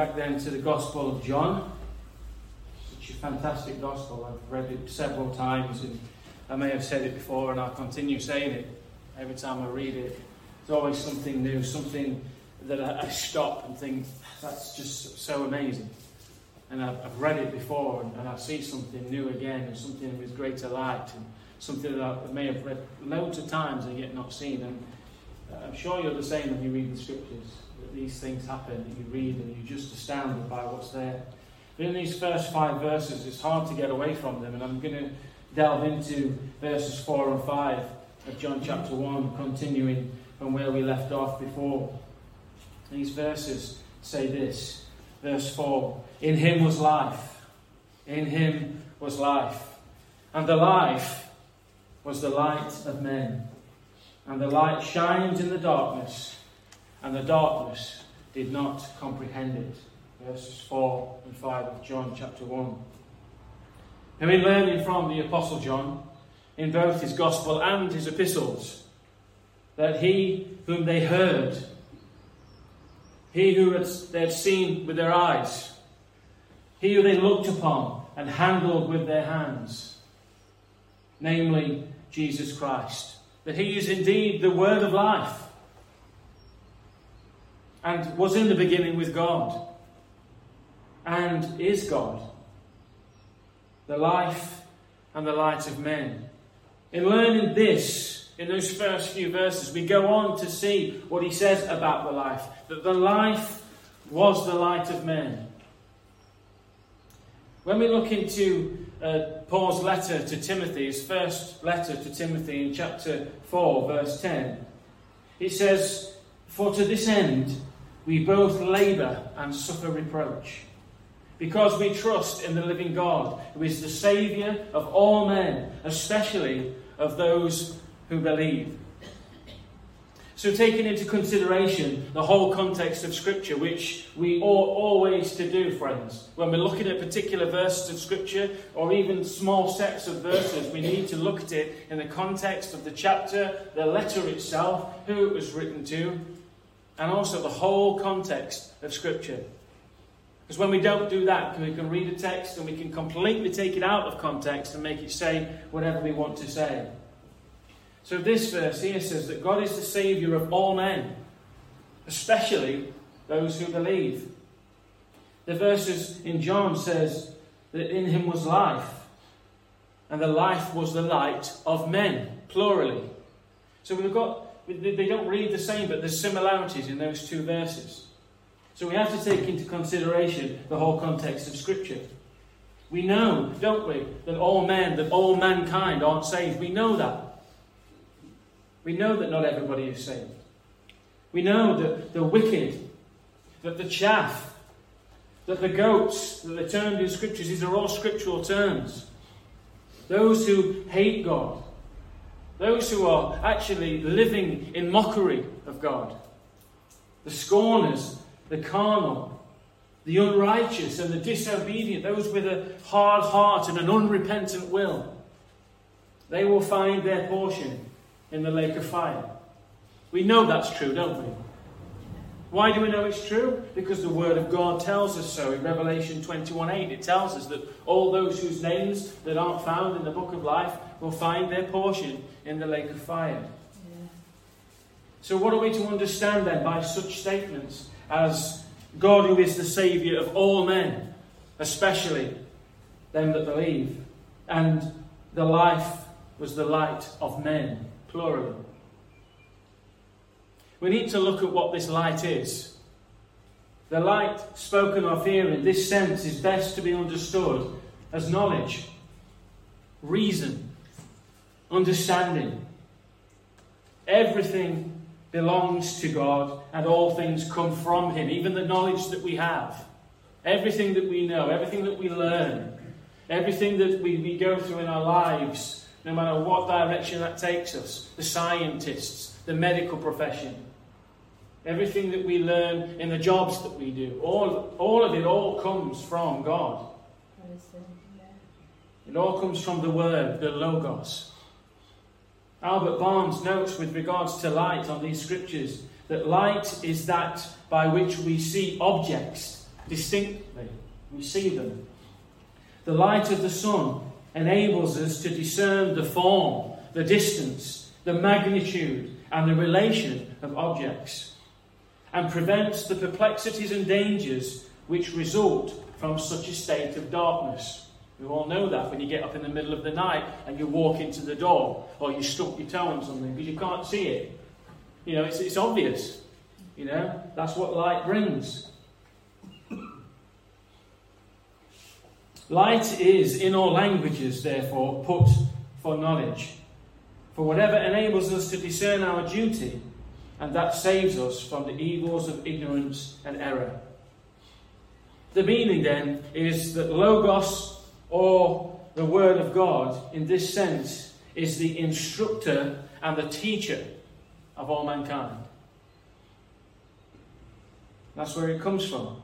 back then to the Gospel of John. Such a fantastic Gospel. I've read it several times and I may have said it before and I'll continue saying it every time I read it. There's always something new, something that I, stop and think, that's just so amazing. And I've, I've read it before and, and, I see something new again and something with greater light and something that I may have read loads of times and yet not seen. And uh, I'm sure you're the same when you read the scriptures these things happen that you read and you're just astounded by what's there. But in these first five verses, it's hard to get away from them, and I'm going to delve into verses 4 and 5 of John chapter 1, continuing from where we left off before. These verses say this verse 4 In him was life, in him was life, and the life was the light of men. And the light shines in the darkness and the darkness did not comprehend it. Verses 4 and 5 of John chapter 1. And in learning from the Apostle John, in both his Gospel and his epistles, that he whom they heard, he who they had seen with their eyes, he who they looked upon and handled with their hands, namely Jesus Christ, that he is indeed the word of life and was in the beginning with God and is God, the life and the light of men. In learning this, in those first few verses, we go on to see what he says about the life that the life was the light of men. When we look into uh, Paul's letter to Timothy, his first letter to Timothy in chapter 4, verse 10, it says, For to this end, we both labour and suffer reproach. Because we trust in the living God, who is the Saviour of all men, especially of those who believe. So, taking into consideration the whole context of Scripture, which we ought always to do, friends, when we're looking at particular verses of Scripture or even small sets of verses, we need to look at it in the context of the chapter, the letter itself, who it was written to, and also the whole context of Scripture. Because when we don't do that, we can read a text and we can completely take it out of context and make it say whatever we want to say. So this verse here says that God is the Saviour of all men, especially those who believe. The verses in John says that in him was life, and the life was the light of men, plurally. So we've got they don't read the same, but there's similarities in those two verses. So we have to take into consideration the whole context of Scripture. We know, don't we, that all men, that all mankind aren't saved. We know that. We know that not everybody is saved. We know that the wicked, that the chaff, that the goats, that the termed in Scriptures, these are all scriptural terms. Those who hate God, those who are actually living in mockery of God. The scorners, the carnal, the unrighteous and the disobedient, those with a hard heart and an unrepentant will. They will find their portion in the lake of fire. We know that's true, don't we? Why do we know it's true? Because the Word of God tells us so in Revelation 21:8. It tells us that all those whose names that aren't found in the book of life will find their portion in the lake of fire. Yeah. So, what are we to understand then by such statements as God, who is the Saviour of all men, especially them that believe, and the life was the light of men, plural? We need to look at what this light is. The light spoken of here in this sense is best to be understood as knowledge, reason, understanding. Everything belongs to God and all things come from Him, even the knowledge that we have. Everything that we know, everything that we learn, everything that we, we go through in our lives, no matter what direction that takes us, the scientists, the medical profession, Everything that we learn in the jobs that we do, all, all of it all comes from God. It all comes from the Word, the Logos. Albert Barnes notes with regards to light on these scriptures that light is that by which we see objects distinctly. We see them. The light of the sun enables us to discern the form, the distance, the magnitude, and the relation of objects, and prevents the perplexities and dangers which result from such a state of darkness. We all know that when you get up in the middle of the night and you walk into the door or you stump your toe on something because you can't see it. You know, it's, it's obvious. You know, that's what light brings. Light is, in all languages, therefore, put for knowledge, for whatever enables us to discern our duty, and that saves us from the evils of ignorance and error. The meaning then is that Logos or the Word of God, in this sense, is the instructor and the teacher of all mankind. That's where it comes from.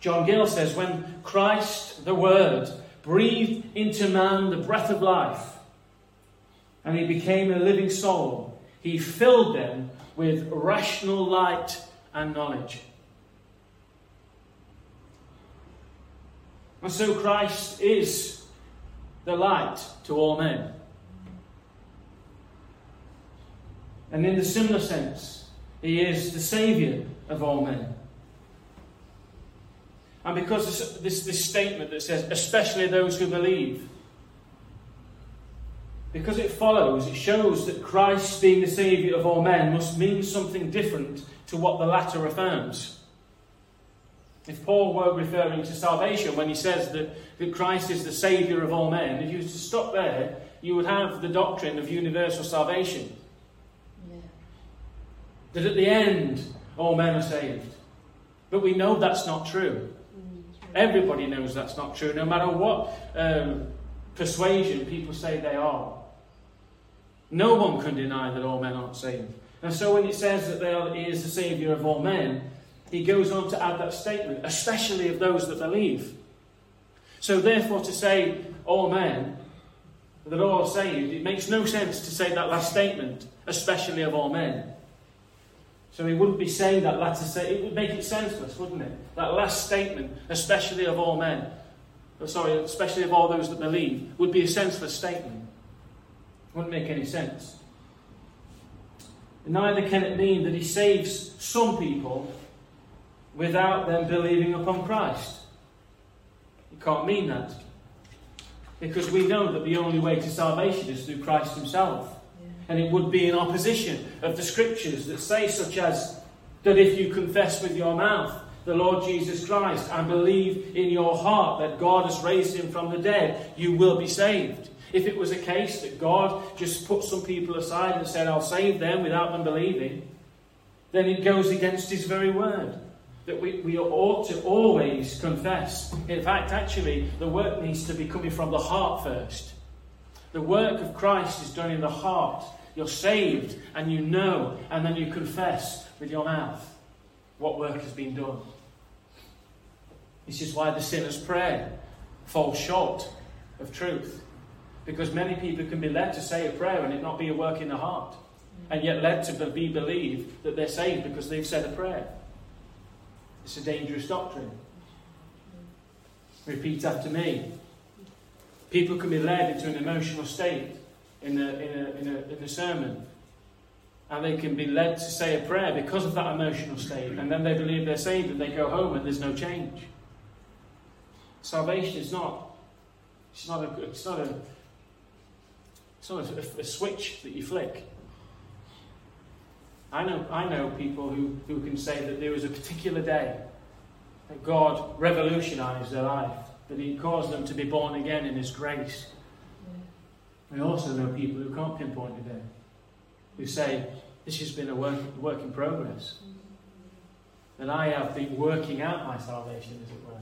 John Gill says, when Christ, the Word, breathed into man the breath of life, and he became a living soul, he filled them with rational light and knowledge. And so Christ is the light to all men. And in the similar sense, he is the Saviour of all men. And because this, this, this, statement that says, especially those who believe, because it follows, it shows that Christ being the Saviour of all men must mean something different to what the latter affirms. If Paul were referring to salvation when he says that, that Christ is the Saviour of all men, if you were to stop there, you would have the doctrine of universal salvation. Yeah. That at the end, all men are saved. But we know that's not true. Mm, Everybody knows that's not true, no matter what um, persuasion people say they are. No one can deny that all men aren't saved. And so when it says that they are, he is the Saviour of all men, he goes on to add that statement, especially of those that believe. So, therefore, to say oh, all men that are all saved, it makes no sense to say that last statement, especially of all men. So he wouldn't be saying that latter say it would make it senseless, wouldn't it? That last statement, especially of all men, oh, sorry, especially of all those that believe, would be a senseless statement. Wouldn't make any sense. Neither can it mean that he saves some people without them believing upon Christ. It can't mean that. Because we know that the only way to salvation is through Christ Himself. Yeah. And it would be in opposition of the scriptures that say, such as, that if you confess with your mouth the Lord Jesus Christ and believe in your heart that God has raised Him from the dead, you will be saved. If it was a case that God just put some people aside and said, I'll save them without them believing, then it goes against His very word that we, we ought to always confess. In fact, actually, the work needs to be coming from the heart first. The work of Christ is done in the heart. You're saved and you know, and then you confess with your mouth what work has been done. This is why the sinner's prayer falls short of truth. Because many people can be led to say a prayer and it not be a work in the heart, and yet led to be believe that they're saved because they've said a prayer. It's a dangerous doctrine. Repeat after me. People can be led into an emotional state in a, in a, in a, in a sermon. And they can be led to say a prayer because of that emotional state. And then they believe they're saved and they go home and there's no change. Salvation is not. It's not a. It's not a. It's not a, a switch that you flick. I know, I know people who, who can say that there was a particular day that God revolutionized their life, that He caused them to be born again in His grace. I also know people who can't pinpoint a day, who say, This has been a work, work in progress. And I have been working out my salvation, as it were.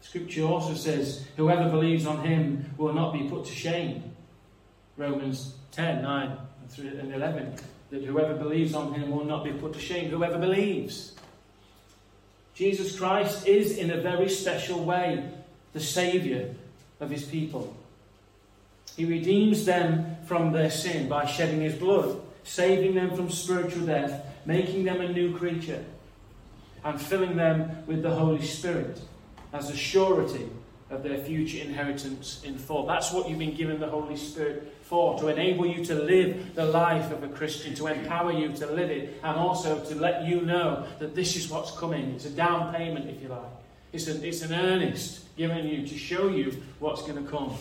Scripture also says, Whoever believes on him will not be put to shame. Romans 10, 9 and 11, that whoever believes on him will not be put to shame. Whoever believes. Jesus Christ is, in a very special way, the Saviour of his people. He redeems them from their sin by shedding his blood saving them from spiritual death, making them a new creature, and filling them with the Holy Spirit as a surety of their future inheritance in full. That's what you've been given the Holy Spirit for, to enable you to live the life of a Christian, to empower you to live it, and also to let you know that this is what's coming. It's a down payment, if you like. It's, a, it's an earnest given you to show you what's going to come.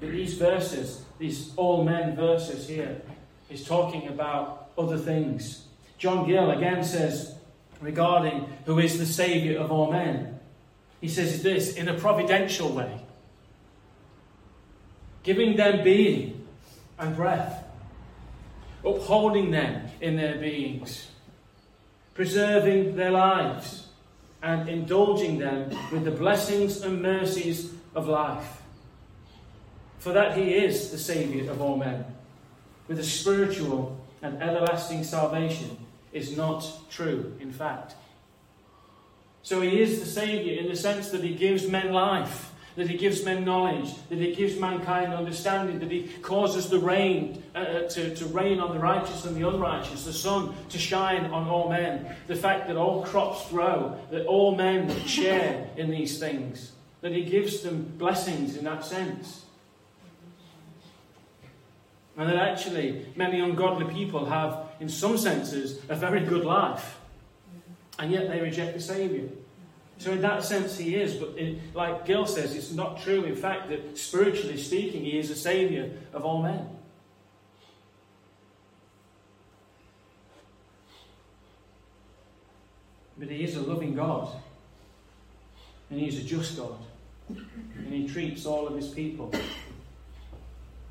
But these verses, these all men verses here, is talking about other things. John Gill again says regarding who is the Saviour of all men. He says this in a providential way, giving them being and breath, upholding them in their beings, preserving their lives, and indulging them with the blessings and mercies of life. For that he is the Saviour of all men, with a spiritual and everlasting salvation is not true, in fact. So he is the Saviour in the sense that he gives men life, that he gives men knowledge, that he gives mankind understanding, that he causes the rain uh, uh, to, to rain on the righteous and the unrighteous, the sun to shine on all men, the fact that all crops grow, that all men share in these things, that he gives them blessings in that sense. And that actually many ungodly people have, in some senses, a very good life. And yet they reject the Saviour. So, in that sense, he is. But, like Gill says, it's not true, in fact, that spiritually speaking, he is a Saviour of all men. But he is a loving God. And he is a just God. And he treats all of his people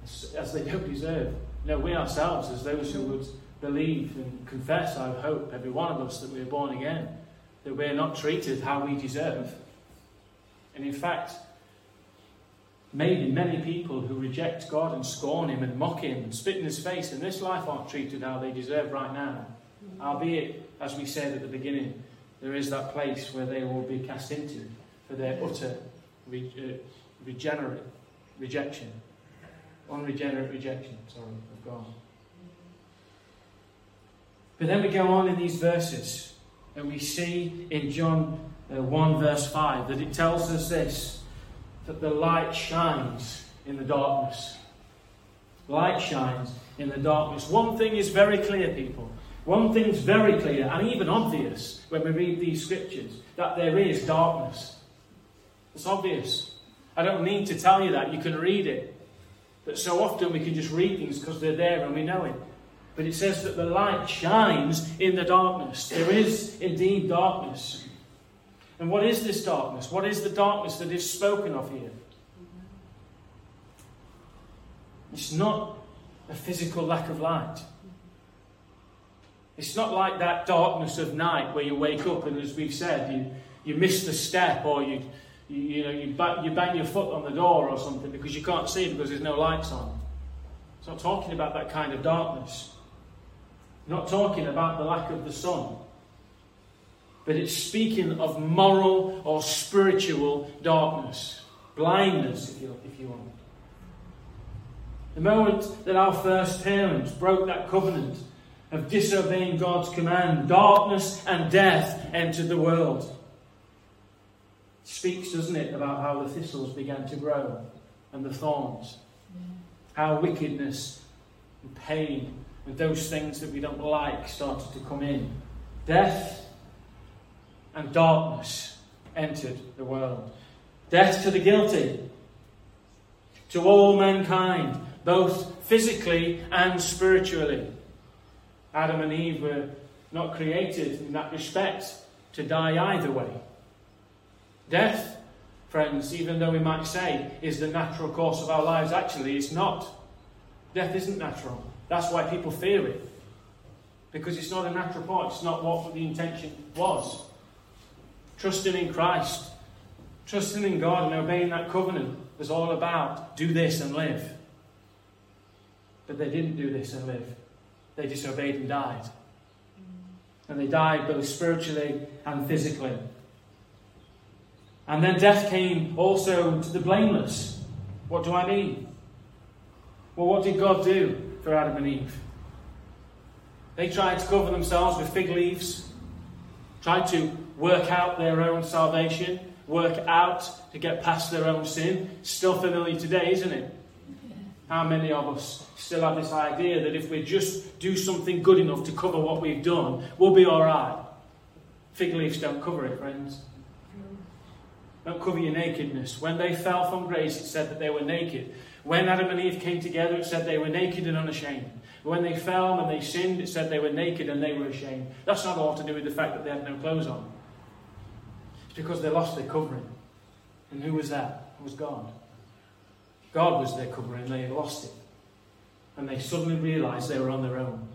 as, they don't deserve. You know, we ourselves, as those who would believe and confess, I hope, every one of us, that we're born again, that we're not treated how we deserve. And in fact, maybe many people who reject God and scorn Him and mock Him and spit in His face in this life aren't treated how they deserve right now. Albeit, as we said at the beginning, there is that place where they will be cast into for their utter re- uh, regenerate rejection unregenerate rejection, sorry, of God. But then we go on in these verses, and we see in John uh, 1, verse 5, that it tells us this that the light shines in the darkness. Light shines in the darkness. One thing is very clear, people. One thing's very clear and even obvious when we read these scriptures that there is darkness. It's obvious. I don't need to tell you that. You can read it. But so often we can just read things because they're there and we know it. But it says that the light shines in the darkness. There is indeed darkness. And what is this darkness? What is the darkness that is spoken of here? It's not a physical lack of light. It's not like that darkness of night where you wake up and, as we've said, you, you miss the step or you, you, you know, you, you bang your foot on the door or something because you can't see because there's no lights on. It's not talking about that kind of darkness. Not talking about the lack of the sun. But it's speaking of moral or spiritual darkness. Blindness, if you, if you want. The moment that our first parents broke that covenant of disobeying God's command, darkness and death entered the world speaks, doesn't it, about how the thistles began to grow and the thorns. Mm. How wickedness and pain and those things that we don't like started to come in. Death and darkness entered the world. Death to the guilty, to all mankind, both physically and spiritually. Adam and Eve were not created in that respect to die either way. Death, friends, even though we might say is the natural course of our lives, actually it's not. Death isn't natural. That's why people fear it. Because it's not a natural part, it's not what the intention was. Trusting in Christ, trusting in God and obeying that covenant was all about do this and live. But they didn't do this and live. They disobeyed and died. And they died both spiritually and physically. And then death came also to the blameless. What do I mean? Well, what did God do? For Adam and Eve. They tried to cover themselves with fig leaves, tried to work out their own salvation, work out to get past their own sin. Still familiar today, isn't it? How many of us still have this idea that if we just do something good enough to cover what we've done, we'll be all right? Fig leaves don't cover it, friends. Don't cover your nakedness. When they fell from grace, it said that they were naked. When Adam and Eve came together, it said they were naked and unashamed. When they fell and they sinned, it said they were naked and they were ashamed. That's not all to do with the fact that they had no clothes on. It's because they lost their covering. And who was that? It was God. God was their covering, and they lost it. And they suddenly realized they were on their own.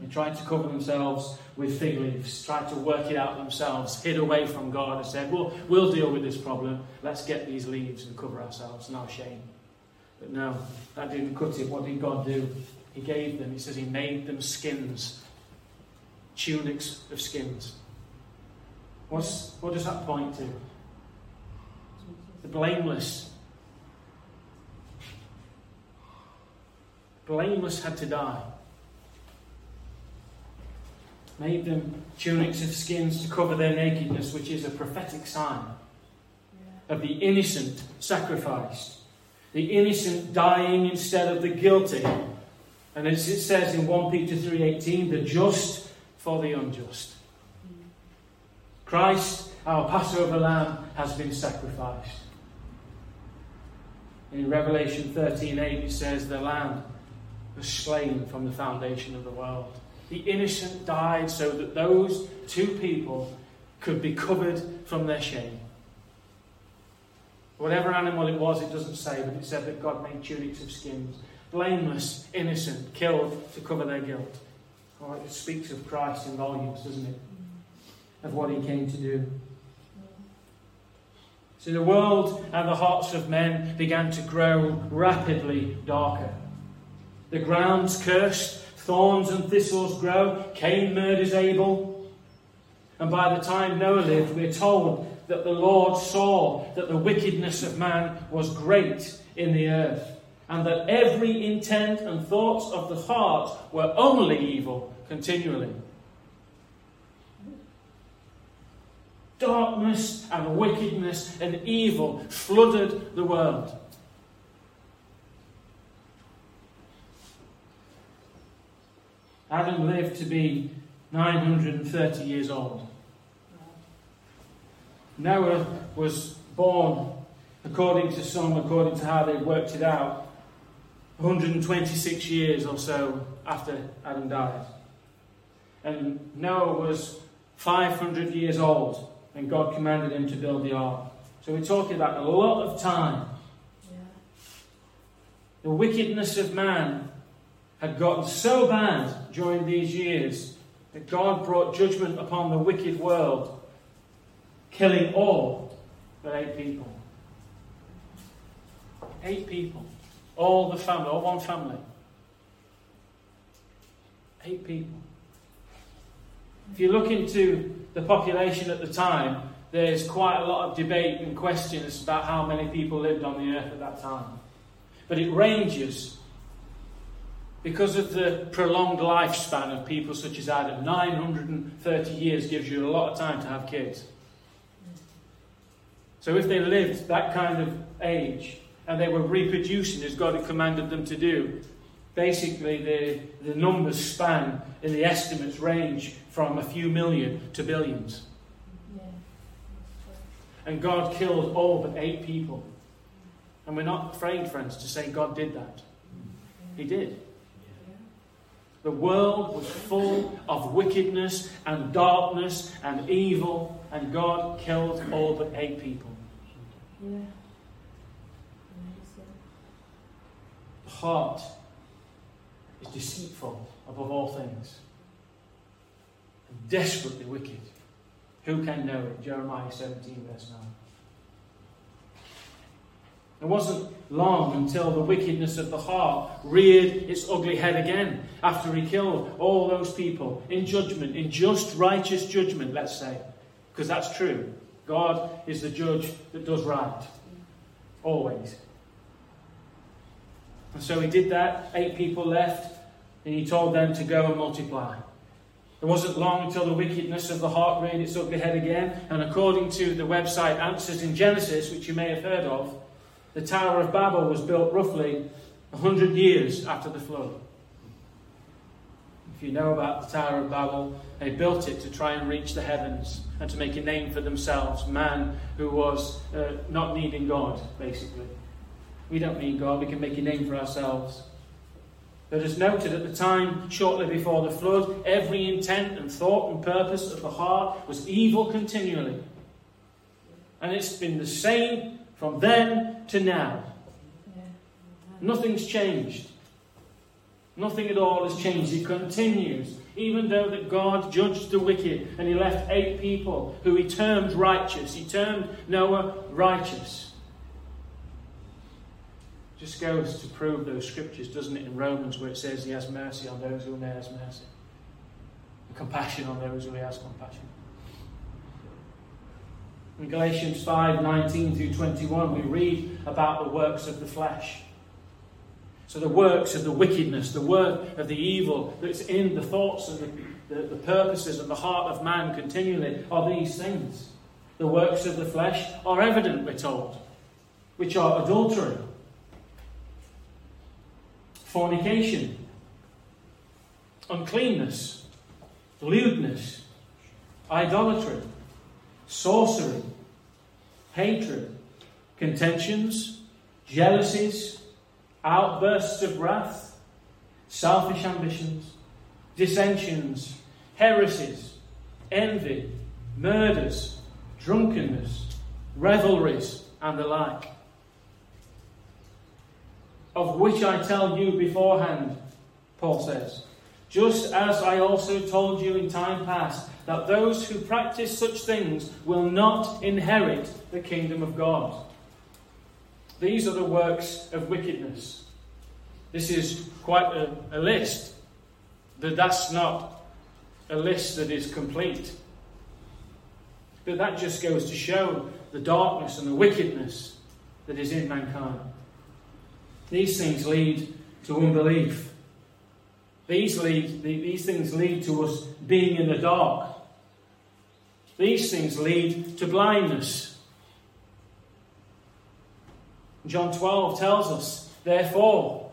They tried to cover themselves with fig leaves, tried to work it out themselves, hid away from God and said, Well, we'll deal with this problem. Let's get these leaves and cover ourselves. No shame. But no, that didn't cut it. What did God do? He gave them, He says, He made them skins, tunics of skins. What's, what does that point to? The blameless. Blameless had to die made them tunics of skins to cover their nakedness, which is a prophetic sign of the innocent sacrificed, the innocent dying instead of the guilty. And as it says in 1 Peter 3:18, the just for the unjust. Mm. Christ, our Passover lamb, has been sacrificed. In Revelation 13:8 it says the lamb was slain from the foundation of the world. The innocent died so that those two people could be covered from their shame. Whatever animal it was, it doesn't say, but it said that God made tunics of skins. Blameless, innocent, killed to cover their guilt. Oh, it speaks of Christ in volumes, doesn't it? Of what he came to do. So the world and the hearts of men began to grow rapidly darker. The ground's cursed, Thorns and thistles grow. Cain murders Abel. And by the time Noah lived, we're told that the Lord saw that the wickedness of man was great in the earth, and that every intent and thoughts of the heart were only evil continually. Darkness and wickedness and evil flooded the world. Adam lived to be 930 years old. Noah was born, according to some, according to how they worked it out, 126 years or so after Adam died. And Noah was 500 years old when God commanded him to build the ark. So we're talking about a lot of time. Yeah. The wickedness of man had gotten so bad during these years that God brought judgment upon the wicked world, killing all but eight people. Eight people. All the family, all one family. Eight people. If you look into the population at the time, there's quite a lot of debate and questions about how many people lived on the earth at that time. But it ranges because of the prolonged lifespan of people such as Adam, 930 years gives you a lot of time to have kids. So if they lived that kind of age and they were reproducing as God had commanded them to do, basically the, the numbers span in the estimates range from a few million to billions. And God killed all but eight people. And we're not afraid, friends, to say God did that. He did. The world was full of wickedness and darkness and evil, and God killed all but eight people. Yeah. The heart is deceitful above all things and desperately wicked. Who can know it? Jeremiah 17, verse 9. It wasn't long until the wickedness of the heart reared its ugly head again after he killed all those people in judgment, in just righteous judgment, let's say. Because that's true. God is the judge that does right. Always. And so he did that. Eight people left, and he told them to go and multiply. It wasn't long until the wickedness of the heart reared its ugly head again, and according to the website Answers in Genesis, which you may have heard of, the Tower of Babel was built roughly 100 years after the flood. If you know about the Tower of Babel, they built it to try and reach the heavens and to make a name for themselves. Man who was uh, not needing God, basically. We don't need God, we can make a name for ourselves. But as noted at the time, shortly before the flood, every intent and thought and purpose of the heart was evil continually. And it's been the same from then to now. Nothing's changed. Nothing at all has changed. It continues. Even though that God judged the wicked and he left eight people who he termed righteous, he termed Noah righteous just goes to prove those scriptures, doesn't it, in Romans, where it says he has mercy on those who he has mercy, and compassion on those who he has compassion. In Galatians 5 19 through 21, we read about the works of the flesh. So, the works of the wickedness, the work of the evil that's in the thoughts and the, the, the purposes and the heart of man continually are these things. The works of the flesh are evident, we're told, which are adultery fornication, uncleanness, lewdness, idolatry, sorcery, hatred, contentions, jealousies, outbursts of wrath, selfish ambitions, dissensions, heresies, envy, murders, drunkenness, revelries, and the like of which I tell you beforehand, Paul says. Just as I also told you in time past, that those who practice such things will not inherit the kingdom of God. These are the works of wickedness. This is quite a, a list, but that's not a list that is complete. But that just goes to show the darkness and the wickedness that is in mankind. These things lead to unbelief. These, lead, these things lead to us being in the dark. These things lead to blindness. John 12 tells us, therefore,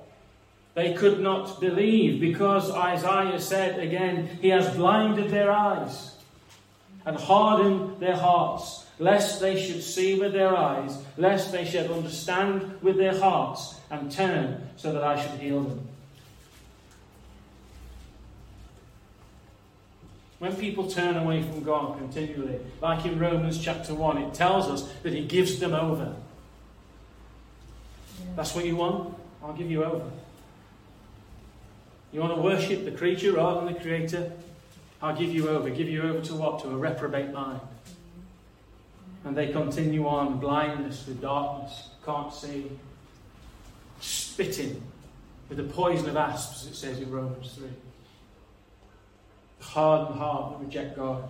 they could not believe because Isaiah said again, He has blinded their eyes and hardened their hearts, lest they should see with their eyes, lest they should understand with their hearts and turn so that I should heal them. When people turn away from God continually, like in Romans chapter 1, it tells us that He gives them over. That's what you want? I'll give you over. You want to worship the creature rather than the creator? I'll give you over. Give you over to what? To a reprobate mind. And they continue on blindness with darkness, can't see, spitting with the poison of asps, it says in Romans 3. The hardened heart that reject God.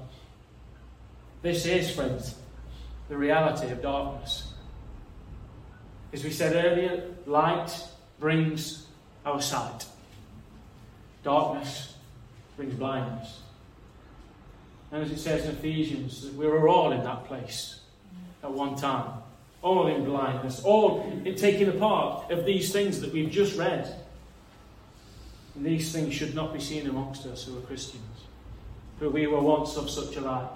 This is, friends, the reality of darkness. As we said earlier, light brings our sight. Darkness brings blindness. And as it says in Ephesians, we were all in that place at one time all in blindness, all in taking a part of these things that we've just read. And these things should not be seen amongst us who are Christians. For we were once of such a like,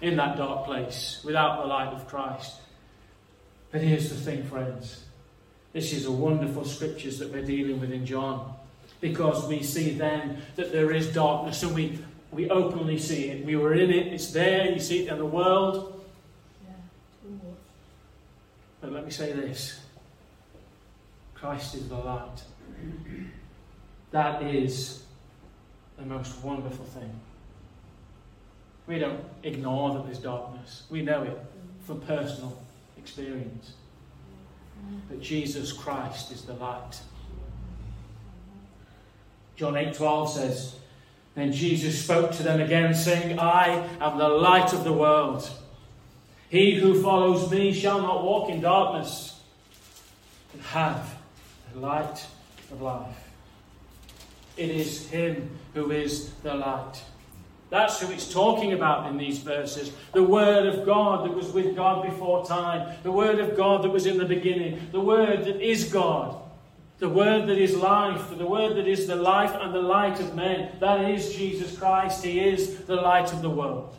in that dark place, without the light of Christ. But here's the thing, friends. This is a wonderful scriptures that we're dealing with in John. Because we see then that there is darkness and we, we openly see it. We were in it, it's there, you see it in the world. Yeah. But let me say this Christ is the light. That is the most wonderful thing. We don't ignore that there's darkness, we know it from personal experience. But Jesus Christ is the light. John 8:12 says, Then Jesus spoke to them again, saying, I am the light of the world. He who follows me shall not walk in darkness, but have the light of life. It is Him who is the light. That's who it's talking about in these verses. The Word of God that was with God before time. The Word of God that was in the beginning. The Word that is God. The Word that is life. The Word that is the life and the light of men. That is Jesus Christ. He is the light of the world.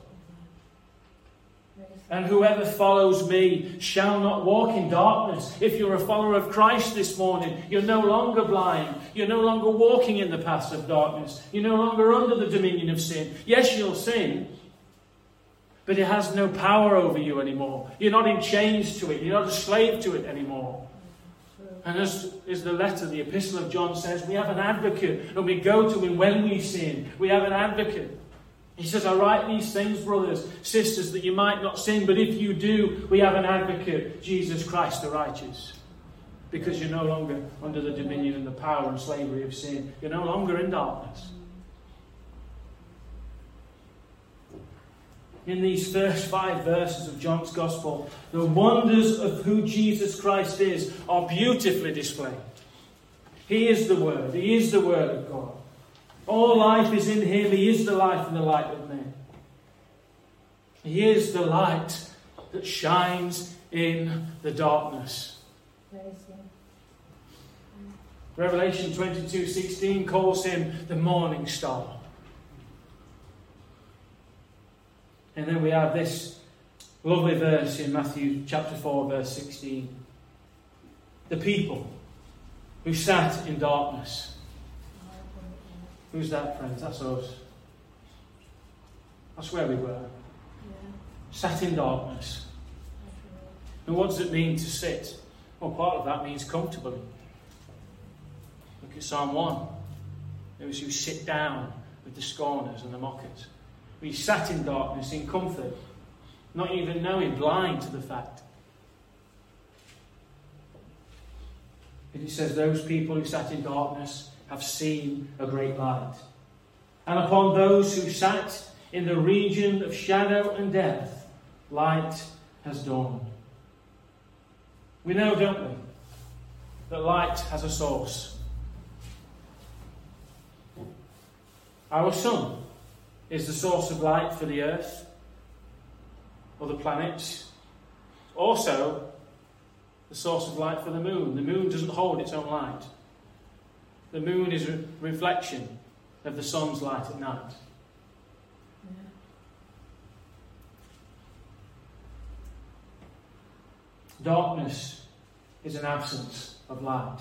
And whoever follows me shall not walk in darkness. If you're a follower of Christ this morning, you're no longer blind. You're no longer walking in the paths of darkness. You're no longer under the dominion of sin. Yes, you'll sin, but it has no power over you anymore. You're not in chains to it. You're not a slave to it anymore. And as is the letter, the epistle of John says, we have an advocate, and we go to him when we sin. We have an advocate. He says, I write these things, brothers, sisters, that you might not sin, but if you do, we have an advocate, Jesus Christ the righteous. Because you're no longer under the dominion and the power and slavery of sin. You're no longer in darkness. In these first five verses of John's Gospel, the wonders of who Jesus Christ is are beautifully displayed. He is the Word, He is the Word of God. All life is in him. He is the life and the light of men. He is the light that shines in the darkness. Revelation 22:16 calls him the morning star. And then we have this lovely verse in Matthew chapter 4 verse 16. The people who sat in darkness Who's that, friends? That's us. That's where we were. Yeah. Sat in darkness. And what does it mean to sit? Well, part of that means comfortably. Look at Psalm 1. Those who sit down with the scorners and the mockers. We sat in darkness in comfort, not even knowing, blind to the fact. It says, Those people who sat in darkness have seen a great light. And upon those who sat in the region of shadow and death, light has dawned. We know, don't we, that light has a source. Our sun is the source of light for the earth or the planets. Also, the source of light for the moon. The moon doesn't hold its own light. The moon is a reflection of the sun's light at night. Darkness is an absence of light.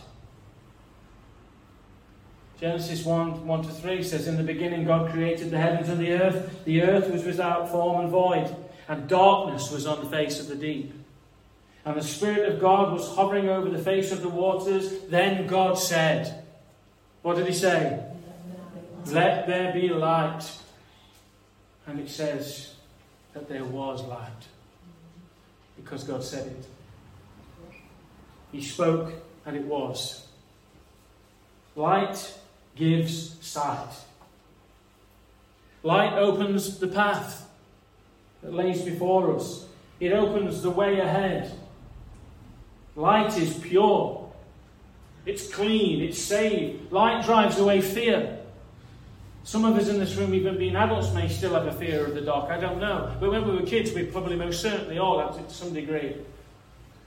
Genesis 1 1 to 3 says, In the beginning, God created the heavens and the earth. The earth was without form and void, and darkness was on the face of the deep. And the Spirit of God was hovering over the face of the waters. Then God said, what did he say? Let there be light. And it says that there was light. Because God said it. He spoke and it was. Light gives sight. Light opens the path that lays before us. It opens the way ahead. Light is pure. It's clean, it's saved. Light drives away fear. Some of us in this room, even being adults, may still have a fear of the dark. I don't know. But when we were kids, we probably most certainly all had it to some degree.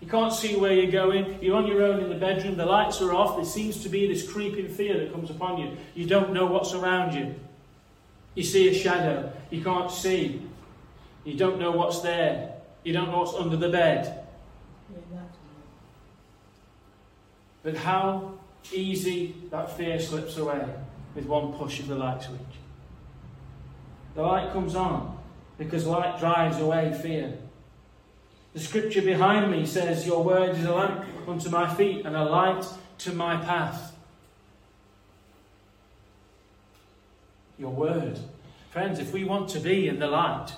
You can't see where you're going. You're on your own in the bedroom. The lights are off. There seems to be this creeping fear that comes upon you. You don't know what's around you. You see a shadow. You can't see. You don't know what's there. You don't know what's under the bed. But how easy that fear slips away with one push of the light switch. The light comes on because light drives away fear. The scripture behind me says, Your word is a lamp unto my feet and a light to my path. Your word. Friends, if we want to be in the light,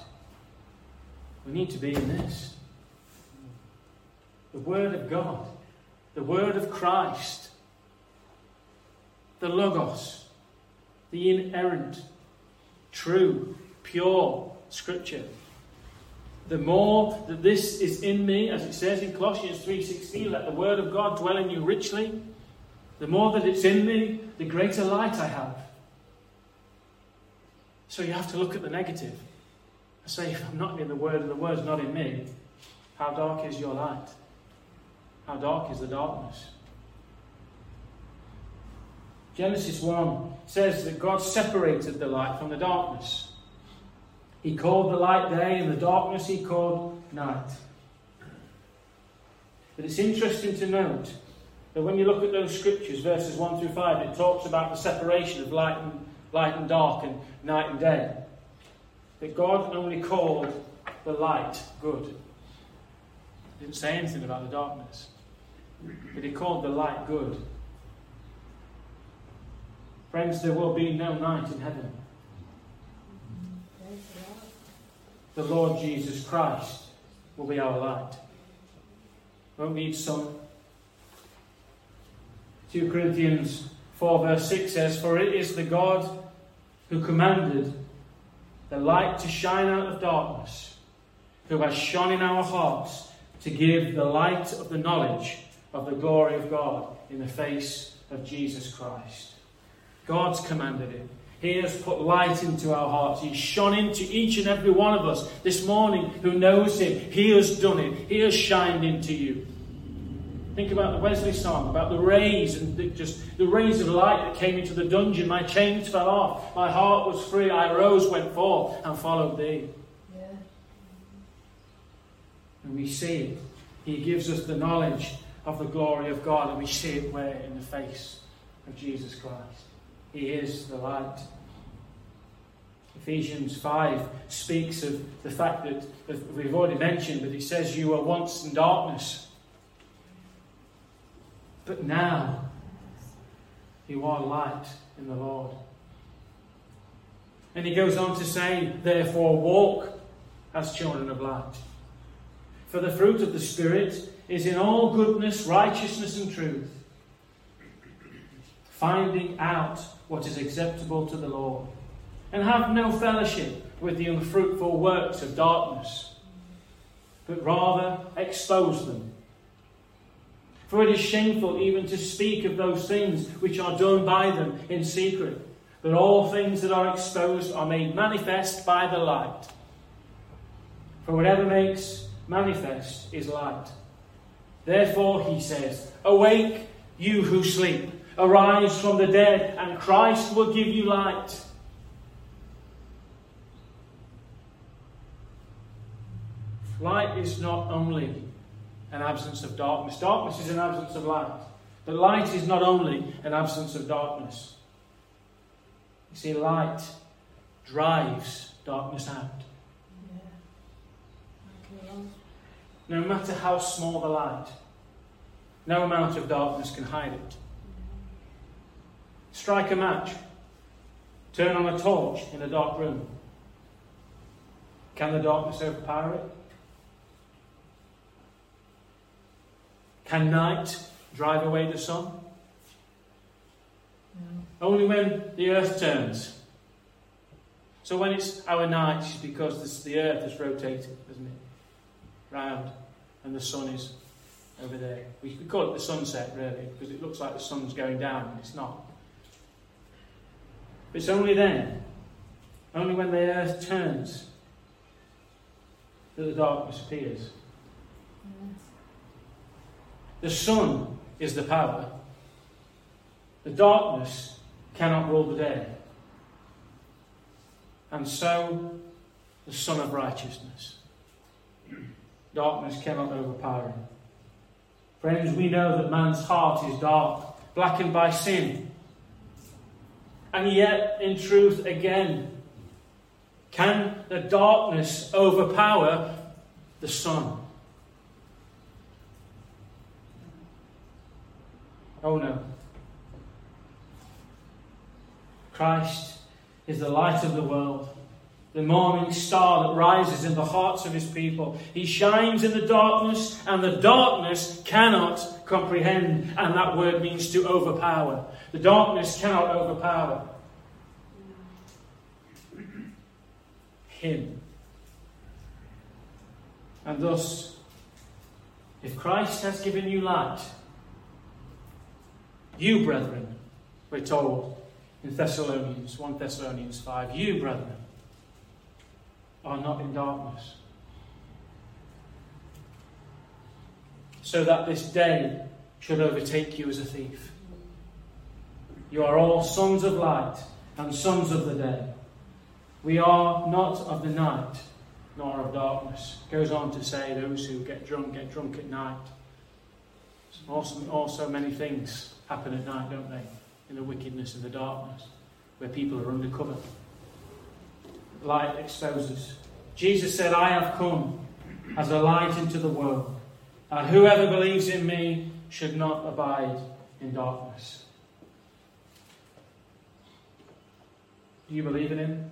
we need to be in this. The Word of God the Word of Christ, the Logos, the inerrant, true, pure Scripture. The more that this is in me, as it says in Colossians 3:16, let the Word of God dwell in you richly. The more that it's in me, the greater light I have. So you have to look at the negative. I say, if I'm not in the Word and the Word's not in me, how dark is your light? How dark is the darkness? Genesis 1 says that God separated the light from the darkness. He called the light day, and the darkness he called night. But it's interesting to note that when you look at those scriptures, verses 1 through 5, it talks about the separation of light and, light and dark and night and day. That God only called the light good. He didn't say anything about the darkness. But he called the light good. Friends, there will be no night in heaven. the Lord Jesus Christ will be our light. Won't need sun. 2 Corinthians 4 verse 6 says, For it is the God who commanded the light to shine out of darkness, who has shone in our hearts to give the light of the knowledge of the glory of God in the face of Jesus Christ. God's commanded it. He has put light into our hearts. He's shone into each and every one of us this morning who knows Him. He has done it. He has shined into you. Think about the Wesley song, about the rays and the, just the rays of light that came into the dungeon. My chains fell off. My heart was free. I rose, went forth, and followed thee. Yeah. And we see it. He gives us the knowledge of the glory of God, and we see it where? In the face of Jesus Christ. He is the light. Ephesians 5 speaks of the fact that we've already mentioned, but it says you were once in darkness. But now you are light in the Lord. And he goes on to say, therefore, walk as children of light. For the fruit of the Spirit is in all goodness, righteousness, and truth, finding out what is acceptable to the Lord, and have no fellowship with the unfruitful works of darkness, but rather expose them. For it is shameful even to speak of those things which are done by them in secret. But all things that are exposed are made manifest by the light. For whatever makes manifest is light. Therefore, he says, Awake, you who sleep. Arise from the dead, and Christ will give you light. Light is not only an absence of darkness, darkness is an absence of light. But light is not only an absence of darkness. You see, light drives darkness out. No matter how small the light, no amount of darkness can hide it. Strike a match. Turn on a torch in a dark room. Can the darkness overpower it? Can night drive away the sun? No. Only when the earth turns. So when it's our night, it's because this, the earth is rotating, isn't it? Round. And the sun is over there. We could call it the sunset, really, because it looks like the sun's going down, and it's not. It's only then, only when the earth turns, that the darkness appears. The sun is the power. The darkness cannot rule the day. And so, the Sun of Righteousness. Darkness cannot overpower him. Friends, we know that man's heart is dark, blackened by sin. And yet, in truth, again, can the darkness overpower the sun? Oh no. Christ is the light of the world, the morning star that rises in the hearts of his people. He shines in the darkness, and the darkness cannot comprehend. And that word means to overpower. The darkness cannot overpower him. And thus, if Christ has given you light, You, brethren, we're told in Thessalonians, 1 Thessalonians 5, you, brethren, are not in darkness. So that this day should overtake you as a thief. You are all sons of light and sons of the day. We are not of the night nor of darkness. Goes on to say those who get drunk get drunk at night. Also, also many things happen at night, don't they? In the wickedness and the darkness, where people are undercover. Light exposes. Jesus said, I have come as a light into the world, and whoever believes in me should not abide in darkness. Do you believe in him?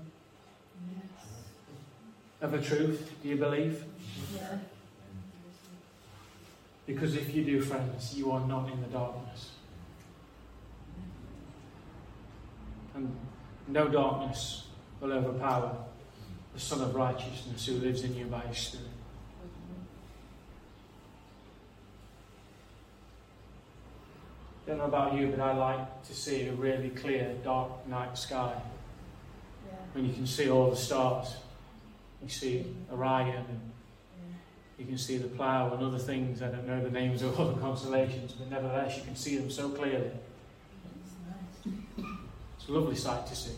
Yes. Of a truth, do you believe? Yeah. Because if you do, friends, you are not in the darkness. And no darkness will overpower the Son of Righteousness who lives in you by His Spirit. I don't know about you, but I like to see a really clear, dark night sky. Yeah. When you can see all the stars. You see Orion and you can see the plough and other things. I don't know the names of all the constellations, but nevertheless, you can see them so clearly. It's a lovely sight to see.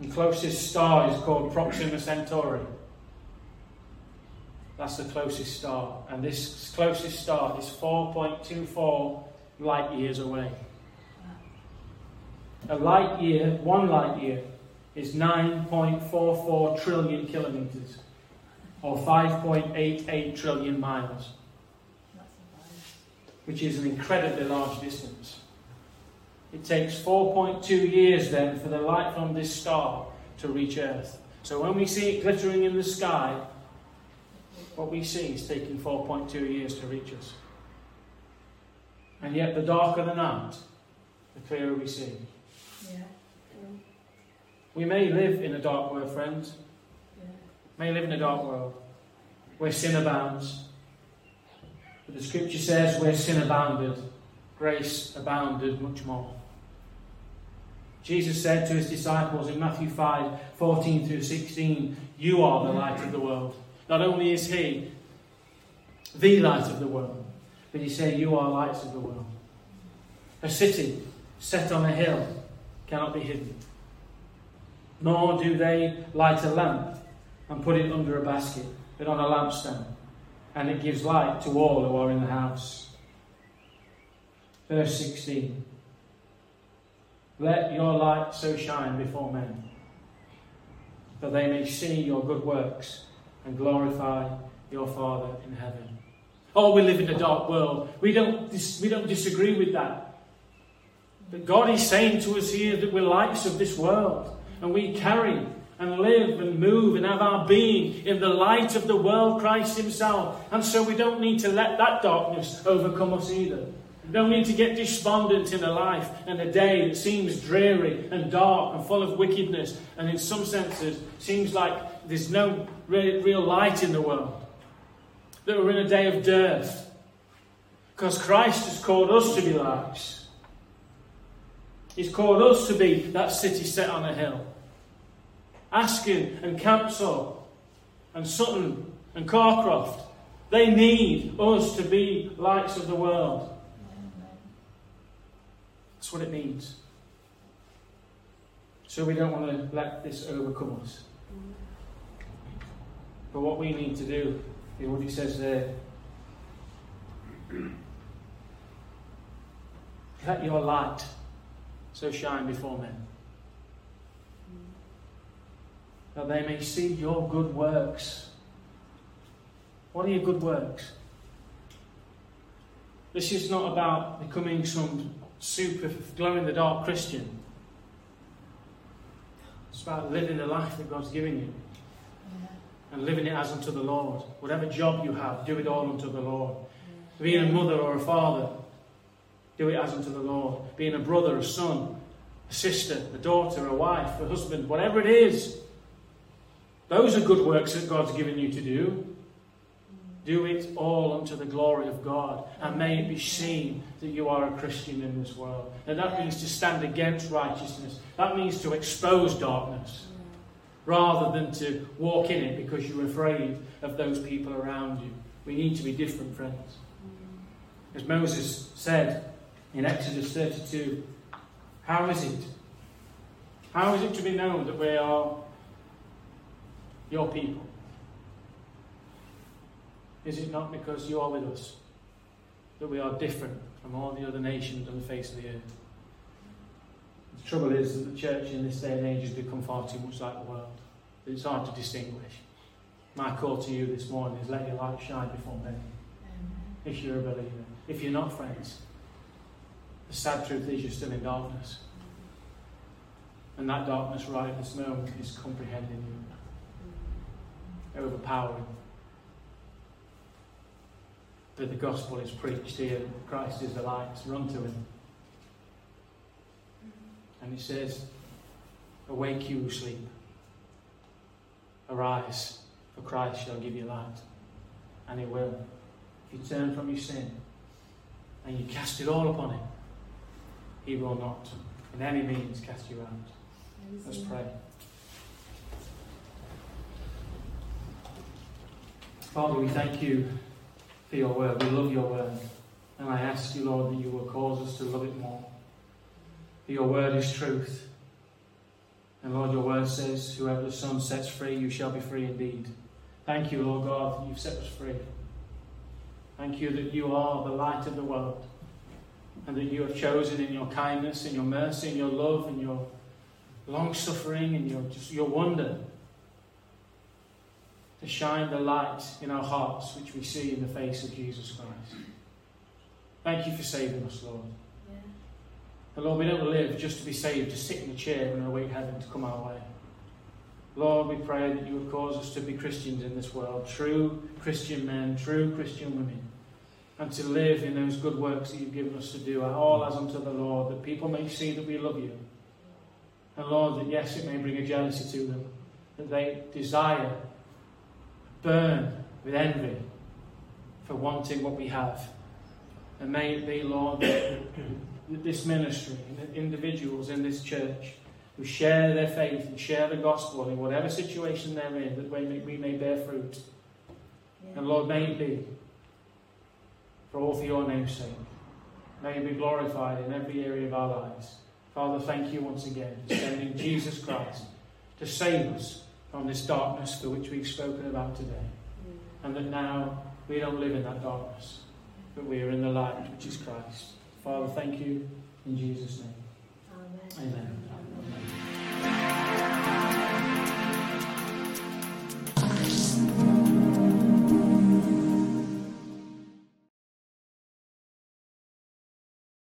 The closest star is called Proxima Centauri. That's the closest star. And this closest star is 4.24 light years away. A light year, one light year, is 9.44 trillion kilometres, or 5.88 trillion miles, which is an incredibly large distance. It takes 4.2 years then for the light from this star to reach Earth. So when we see it glittering in the sky, what we see is taking 4.2 years to reach us. And yet, the darker the night, the clearer we see. Yeah. We may live in a dark world, friends. Yeah. May live in a dark world where sin abounds. But the scripture says where sin abounded, grace abounded much more. Jesus said to his disciples in Matthew 5 14 through 16, You are the light of the world. Not only is he the light of the world, but he said, You are lights of the world. A city set on a hill cannot be hidden nor do they light a lamp and put it under a basket, but on a lampstand, and it gives light to all who are in the house. Verse 16 Let your light so shine before men, that they may see your good works and glorify your Father in heaven. Oh, we live in a dark world. We don't, dis- we don't disagree with that. But God is saying to us here that we're lights of this world and we carry and live and move and have our being in the light of the world, Christ Himself. And so we don't need to let that darkness overcome us either. Don't need to get despondent in a life and a day that seems dreary and dark and full of wickedness, and in some senses seems like there's no real light in the world. That we're in a day of dearth. Because Christ has called us to be lights. He's called us to be that city set on a hill. Askern and Campsall and Sutton and Carcroft, they need us to be lights of the world. That's what it means. So we don't want to let this overcome us. But what we need to do is what he says there. Let your light so shine before men that they may see your good works. What are your good works? This is not about becoming some super glow in the dark Christian. It's about living the life that God's given you and living it as unto the Lord. Whatever job you have, do it all unto the Lord. Being a mother or a father, do it as unto the Lord. Being a brother, a son, a sister, a daughter, a wife, a husband, whatever it is, those are good works that God's given you to do. Do it all unto the glory of God, and may it be seen that you are a Christian in this world. And that means to stand against righteousness. That means to expose darkness, rather than to walk in it because you're afraid of those people around you. We need to be different, friends. As Moses said in Exodus 32, how is it? How is it to be known that we are your people? Is it not because you are with us that we are different from all the other nations on the face of the earth? The trouble is that the church in this day and age has become far too much like the world. It's hard to distinguish. My call to you this morning is let your light shine before men. If you're a believer. If you're not, friends, the sad truth is you're still in darkness. And that darkness right at this moment is comprehending you, overpowering that the gospel is preached here. Christ is the light. Run to him. And he says, Awake you who sleep. Arise, for Christ shall give you light. And he will. If you turn from your sin and you cast it all upon him, he will not in any means cast you out. Let's pray. Father, we thank you for your word. We love your word. And I ask you, Lord, that you will cause us to love it more. For your word is truth. And Lord, your word says, Whoever the Son sets free, you shall be free indeed. Thank you, Lord God, that you've set us free. Thank you that you are the light of the world. And that you have chosen in your kindness, in your mercy, in your love, in your long suffering, and your just your wonder to shine the light in our hearts which we see in the face of Jesus Christ. Thank you for saving us, Lord. Yeah. And Lord, we don't live just to be saved, to sit in a chair and await heaven to come our way. Lord, we pray that you would cause us to be Christians in this world, true Christian men, true Christian women, and to live in those good works that you've given us to do, all as unto the Lord, that people may see that we love you. And Lord, that yes, it may bring a jealousy to them, that they desire burn with envy for wanting what we have. And may it be, Lord, that this ministry and the individuals in this church who share their faith and share the gospel in whatever situation they're in, that we may, we may bear fruit. Yeah. And Lord, may it be for all for your name's sake. May you be glorified in every area of our lives. Father, thank you once again for sending Jesus Christ to save us from this darkness for which we've spoken about today. Mm. And that now we don't live in that darkness, but we are in the light, which is Christ. Father, thank you in Jesus' name. Amen. Amen. Amen.